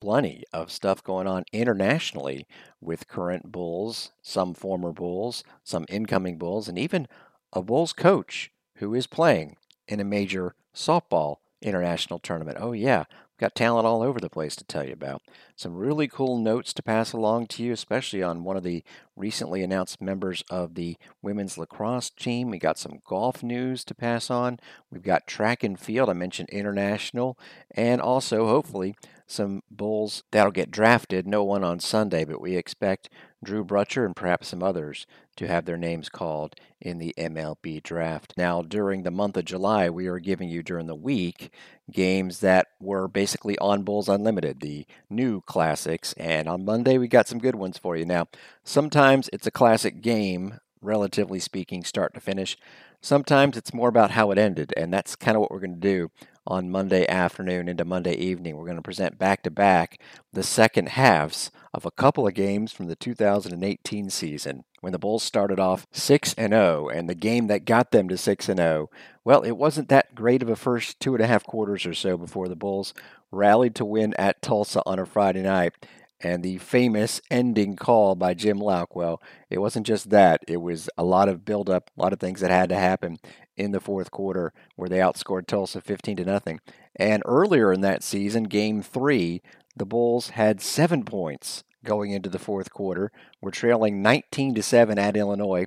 plenty of stuff going on internationally with current Bulls, some former Bulls, some incoming Bulls, and even a Bulls coach who is playing in a major softball international tournament. Oh, yeah, got talent all over the place to tell you about. Some really cool notes to pass along to you, especially on one of the recently announced members of the women's lacrosse team. We got some golf news to pass on. We've got track and field. I mentioned international, and also, hopefully, some Bulls that'll get drafted. No one on Sunday, but we expect Drew Brutcher and perhaps some others to have their names called in the MLB draft. Now, during the month of July, we are giving you during the week games that were basically on Bulls Unlimited, the new classics. And on Monday, we got some good ones for you. Now, sometimes it's a classic game, relatively speaking, start to finish. Sometimes it's more about how it ended, and that's kind of what we're going to do on Monday afternoon into Monday evening. We're going to present back to back the second halves of a couple of games from the 2018 season when the Bulls started off 6 and 0 and the game that got them to 6 and 0 well it wasn't that great of a first two and a half quarters or so before the Bulls rallied to win at Tulsa on a Friday night and the famous ending call by Jim Laukwell. It wasn't just that, it was a lot of build-up, a lot of things that had to happen in the fourth quarter where they outscored Tulsa 15 to nothing. And earlier in that season, game 3, the Bulls had 7 points going into the fourth quarter. Were trailing 19 to 7 at Illinois,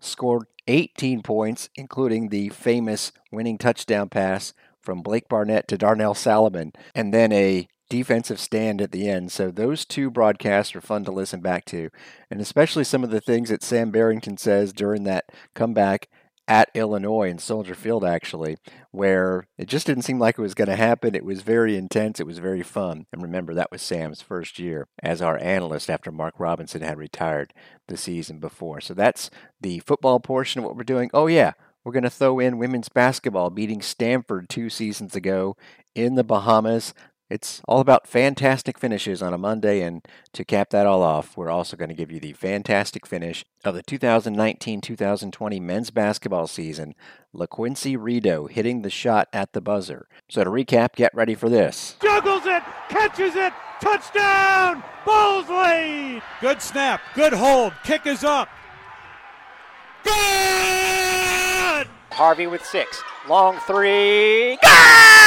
scored 18 points including the famous winning touchdown pass from Blake Barnett to Darnell Salomon, and then a defensive stand at the end. So those two broadcasts are fun to listen back to, and especially some of the things that Sam Barrington says during that comeback at Illinois in Soldier Field, actually, where it just didn't seem like it was going to happen. It was very intense. It was very fun. And remember, that was Sam's first year as our analyst after Mark Robinson had retired the season before. So that's the football portion of what we're doing. Oh, yeah. We're going to throw in women's basketball beating Stanford two seasons ago in the Bahamas. It's all about fantastic finishes on a Monday, and to cap that all off, we're also going to give you the fantastic finish of the 2019 2020 men's basketball season. LaQuincy Rideau hitting the shot at the buzzer. So to recap, get ready for this. Juggles it, catches it, touchdown! Bulls lead! Good snap, good hold, kick is up. Good! Harvey with six. Long three. Good!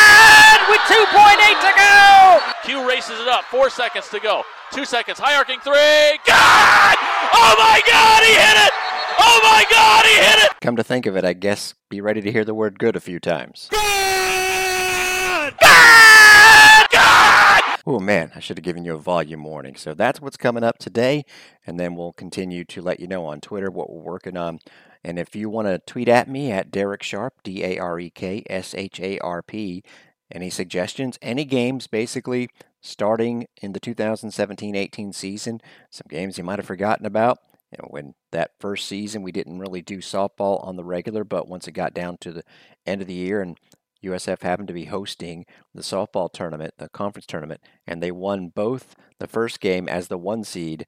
With 2.8 to go! Q races it up. Four seconds to go. Two seconds. High arcing three. Good! Oh my God, he hit it! Oh my God, he hit it! Come to think of it, I guess be ready to hear the word good a few times. Good! Good! Good! Oh man, I should have given you a volume warning. So that's what's coming up today, and then we'll continue to let you know on Twitter what we're working on. And if you want to tweet at me at Darek Sharp, D A R E K S H A R P, any suggestions, any games basically starting in the 2017 18 season, some games you might have forgotten about. You know, when that first season we didn't really do softball on the regular, but once it got down to the end of the year and USF happened to be hosting the softball tournament, the conference tournament, and they won both the first game as the one seed,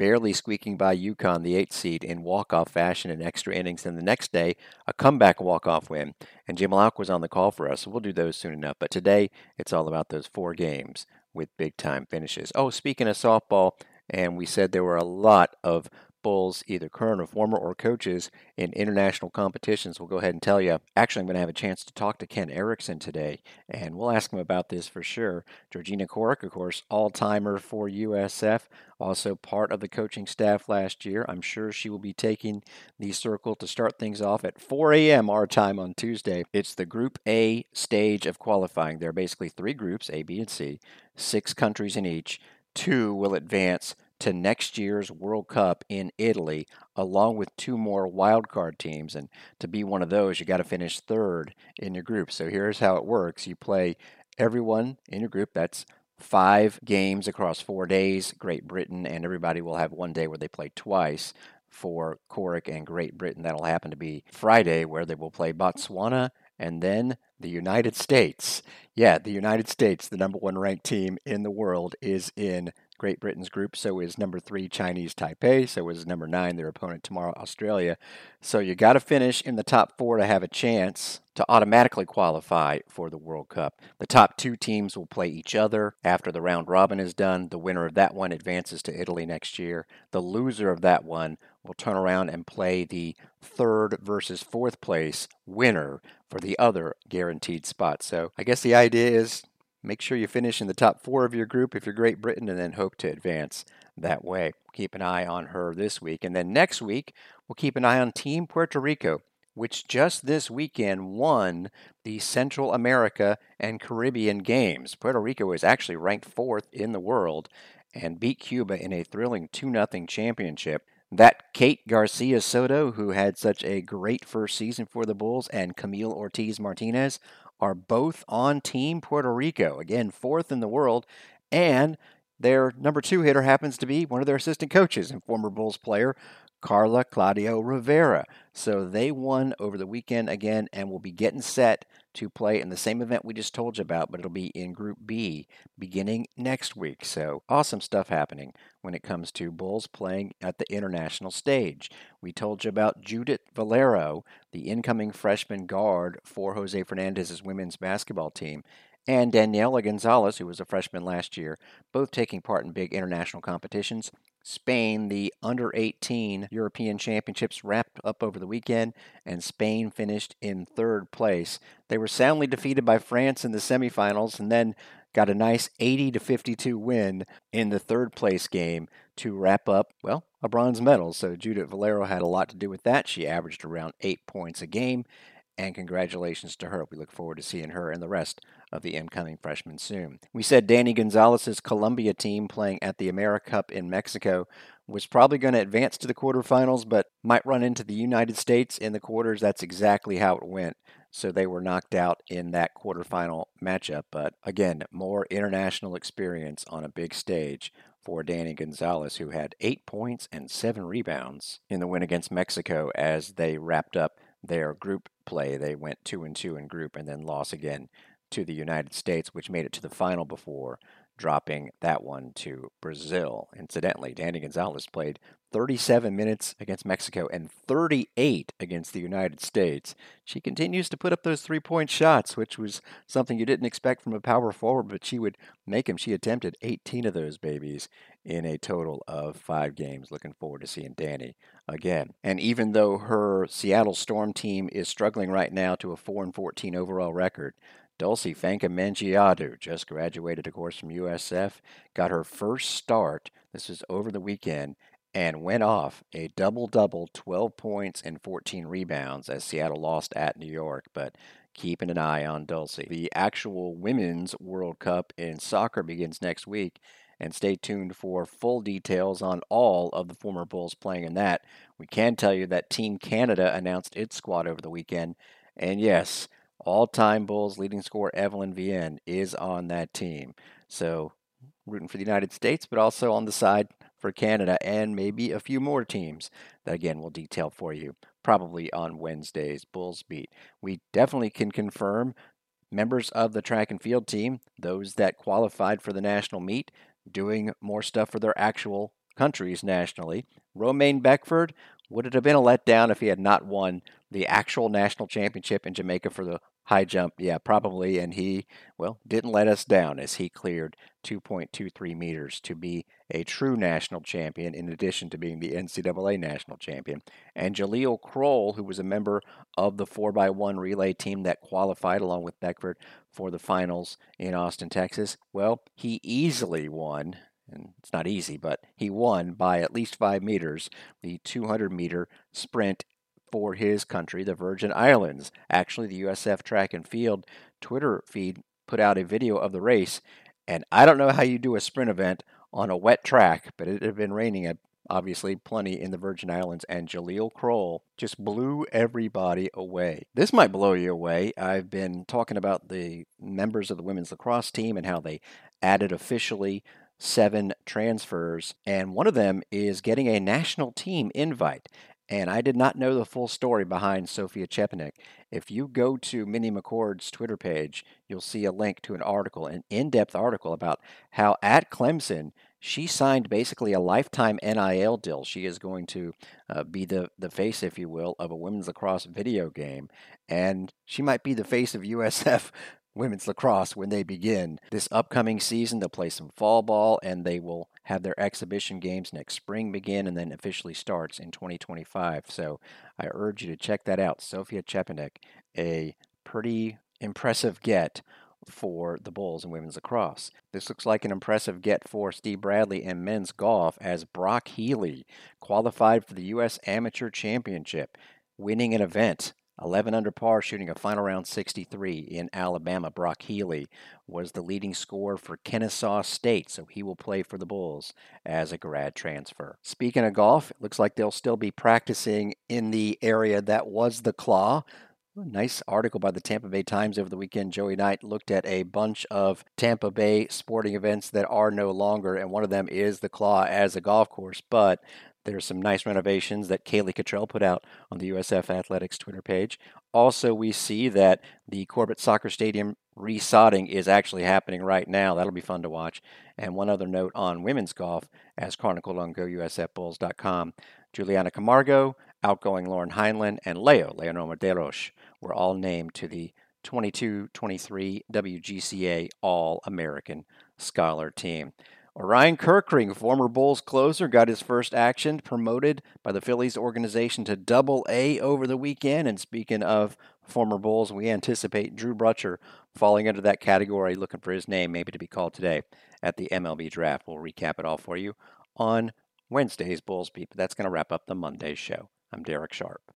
barely squeaking by UConn, the eighth seed, in walk-off fashion in extra innings. And the next day, a comeback walk-off win. And Jim Louk was on the call for us, so we'll do those soon enough. But today, it's all about those four games with big-time finishes. Oh, speaking of softball, and we said there were a lot of Bulls, either current or former, or coaches in international competitions will go ahead and tell you. Actually, I'm going to have a chance to talk to Ken Erickson today, and we'll ask him about this for sure. Georgina Corrick, of course, all timer for USF, also part of the coaching staff last year. I'm sure she will be taking the circle to start things off at 4 a.m. our time on Tuesday. It's the Group A stage of qualifying. There are basically three groups, A, B, and C, six countries in each. Two will advance to next year's World Cup in Italy, along with two more wildcard teams. And to be one of those, you got to finish third in your group. So here's how it works you play everyone in your group. That's five games across four days. Great Britain and everybody will have one day where they play twice for Corrick and Great Britain. That'll happen to be Friday, where they will play Botswana and then the United States. Yeah, the United States, the number one ranked team in the world, is in Great Britain's group. So is number three, Chinese Taipei. So is number nine, their opponent tomorrow, Australia. So you got to finish in the top four to have a chance to automatically qualify for the World Cup. The top two teams will play each other after the round robin is done. The winner of that one advances to Italy next year. The loser of that one will turn around and play the third versus fourth place winner for the other guaranteed spot. So I guess the idea is make sure you finish in the top four of your group if you're Great Britain and then hope to advance that way. Keep an eye on her this week. And then next week, we'll keep an eye on Team Puerto Rico, which just this weekend won the Central America and Caribbean Games. Puerto Rico is actually ranked fourth in the world and beat Cuba in a thrilling 2 0 championship. That Kate Garcia Soto, who had such a great first season for the Bulls, and Camille Ortiz Martinez are both on Team Puerto Rico. Again, fourth in the world. And their number two hitter happens to be one of their assistant coaches and former Bulls player, Carla Claudio Rivera. So they won over the weekend again and will be getting set to play in the same event we just told you about, but it'll be in Group B beginning next week. So awesome stuff happening when it comes to Bulls playing at the international stage. We told you about Judith Valero, the incoming freshman guard for Jose Fernandez's women's basketball team, and Daniela Gonzalez, who was a freshman last year, both taking part in big international competitions. Spain, the under 18 European Championships wrapped up over the weekend, and Spain finished in third place. They were soundly defeated by France in the semifinals and then got a nice 80 to 52 win in the third place game to wrap up, well, a bronze medal. So Judith Valero had a lot to do with that. She averaged around eight points a game and congratulations to her. We look forward to seeing her and the rest of the incoming freshmen soon. We said Danny Gonzalez's Colombia team playing at the AmeriCup in Mexico was probably going to advance to the quarterfinals, but might run into the United States in the quarters. That's exactly how it went. So they were knocked out in that quarterfinal matchup. But again, more international experience on a big stage for Danny Gonzalez, who had eight points and seven rebounds in the win against Mexico as they wrapped up their group play. They went two and two in group and then lost again to the United States, which made it to the final before dropping that one to Brazil. Incidentally, Danny Gonzalez played 37 minutes against Mexico and 38 against the United States. She continues to put up those three point shots, which was something you didn't expect from a power forward, but she would make them. She attempted 18 of those babies in a total of five games. Looking forward to seeing Danny again. And even though her Seattle Storm team is struggling right now to a 4 and 14 overall record, Dulcy Fankam just graduated, of course, from USF, got her first start. This was over the weekend and went off a double double 12 points and 14 rebounds as Seattle lost at New York. But keeping an eye on Dulcy. The actual Women's World Cup in soccer begins next week, and stay tuned for full details on all of the former Bulls playing in that. We can tell you that Team Canada announced its squad over the weekend, and yes, all time Bulls leading scorer Evelyn Viens is on that team. So, rooting for the United States, but also on the side for Canada and maybe a few more teams that, again, we'll detail for you probably on Wednesday's Bulls Beat. We definitely can confirm members of the track and field team, those that qualified for the national meet, doing more stuff for their actual countries nationally. Romaine Beckford would it have been a letdown if he had not won the actual national championship in Jamaica for the high jump, yeah, probably. And he, well, didn't let us down as he cleared 2.23 meters to be a true national champion, in addition to being the NCAA national champion. And Jaleel Croal, who was a member of the 4x1 relay team that qualified along with Beckford for the finals in Austin, Texas, well, he easily won. And it's not easy, but he won by at least five meters the 200 meter sprint for his country, the Virgin Islands. Actually, the USF track and field Twitter feed put out a video of the race, and I don't know how you do a sprint event on a wet track, but it had been raining at obviously plenty in the Virgin Islands, and Jaleel Croal just blew everybody away. This might blow you away. I've been talking about the members of the women's lacrosse team and how they added officially seven transfers, and one of them is getting a national team invite. And I did not know the full story behind Sophia Chepanik. If you go to Mindy McCord's Twitter page, you'll see a link to an article, an in depth article about how at Clemson, she signed basically a lifetime NIL deal. She is going to uh, be the, the face, if you will, of a women's lacrosse video game. And she might be the face of USF women's lacrosse when they begin this upcoming season. They'll play some fall ball and they will have their exhibition games next spring begin and then officially starts in 2025. So I urge you to check that out. Sophia Chepanek, a pretty impressive get for the Bulls in women's lacrosse. This looks like an impressive get for Steve Bradley in men's golf as Brock Healy qualified for the U.S. Amateur Championship, winning an event 11 under par, shooting a final round 63 in Alabama. Brock Healy was the leading scorer for Kennesaw State, so he will play for the Bulls as a grad transfer. Speaking of golf, it looks like they'll still be practicing in the area that was the Claw. Nice article by the Tampa Bay Times over the weekend. Joey Knight looked at a bunch of Tampa Bay sporting events that are no longer, and one of them is the Claw as a golf course. But there's some nice renovations that Kaylee Cottrell put out on the USF Athletics Twitter page. Also, we see that the Corbett Soccer Stadium resodding is actually happening right now. That'll be fun to watch. And one other note on women's golf, as chronicled on GoUSFBulls.com, Juliana Camargo, outgoing Lauren Heinlein, and Leo, Leonor Medeiros, were all named to the 22 23 WGCA All American Scholar Team. Orion Kerkering, former Bulls closer, got his first action promoted by the Phillies organization to double A over the weekend. And speaking of former Bulls, we anticipate Drew Brutcher falling into that category, looking for his name maybe to be called today at the MLB draft. We'll recap it all for you on Wednesday's Bulls Beat. But that's going to wrap up the Monday show. I'm Darek Sharp.